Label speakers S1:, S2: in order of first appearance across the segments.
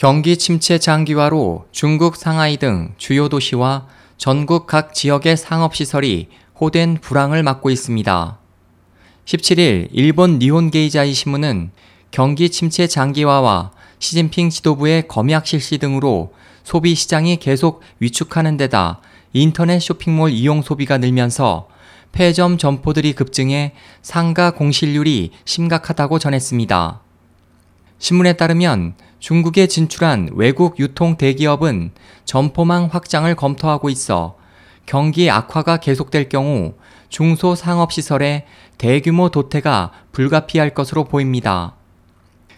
S1: 경기 침체 장기화로 중국 상하이 등 주요 도시와 전국 각 지역의 상업시설이 호된 불황을 맞고 있습니다. 17일 일본 니혼 게이자이 신문은 경기 침체 장기화와 시진핑 지도부의 검약 실시 등으로 소비 시장이 계속 위축하는 데다 인터넷 쇼핑몰 이용 소비가 늘면서 폐점 점포들이 급증해 상가 공실률이 심각하다고 전했습니다. 신문에 따르면 중국에 진출한 외국 유통 대기업은 점포망 확장을 검토하고 있어 경기 악화가 계속될 경우 중소상업시설의 대규모 도태가 불가피할 것으로 보입니다.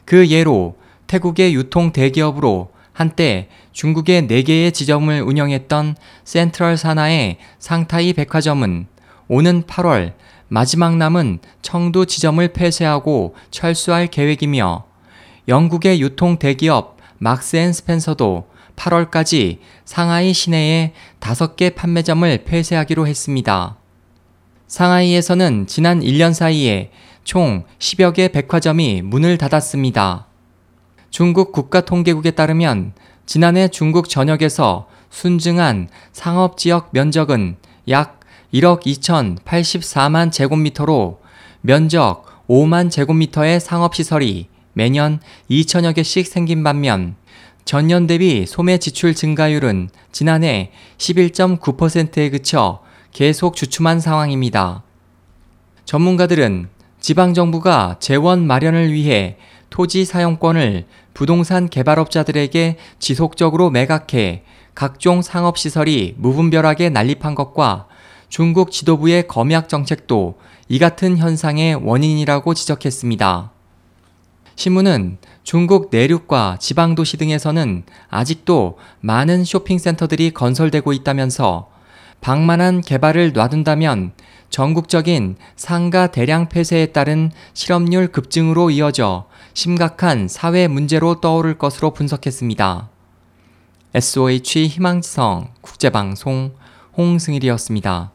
S1: 그 예로 태국의 유통 대기업으로 한때 중국의 4개의 지점을 운영했던 센트럴 산하의 상타이 백화점은 오는 8월 마지막 남은 청두 지점을 폐쇄하고 철수할 계획이며 영국의 유통 대기업 막스 앤 스펜서도 8월까지 상하이 시내에 5개 판매점을 폐쇄하기로 했습니다. 상하이에서는 지난 1년 사이에 총 10여 개 백화점이 문을 닫았습니다. 중국 국가통계국에 따르면 지난해 중국 전역에서 순증한 상업지역 면적은 약 1억 2,084만 제곱미터로 면적 5만 제곱미터의 상업시설이 매년 2천여 개씩 생긴 반면 전년 대비 소매 지출 증가율은 지난해 11.9%에 그쳐 계속 주춤한 상황입니다. 전문가들은 지방정부가 재원 마련을 위해 토지 사용권을 부동산 개발업자들에게 지속적으로 매각해 각종 상업시설이 무분별하게 난립한 것과 중국 지도부의 검약 정책도 이 같은 현상의 원인이라고 지적했습니다. 신문은 중국 내륙과 지방도시 등에서는 아직도 많은 쇼핑센터들이 건설되고 있다면서 방만한 개발을 놔둔다면 전국적인 상가 대량 폐쇄에 따른 실업률 급증으로 이어져 심각한 사회 문제로 떠오를 것으로 분석했습니다. SOH 희망지성 국제방송 홍승일이었습니다.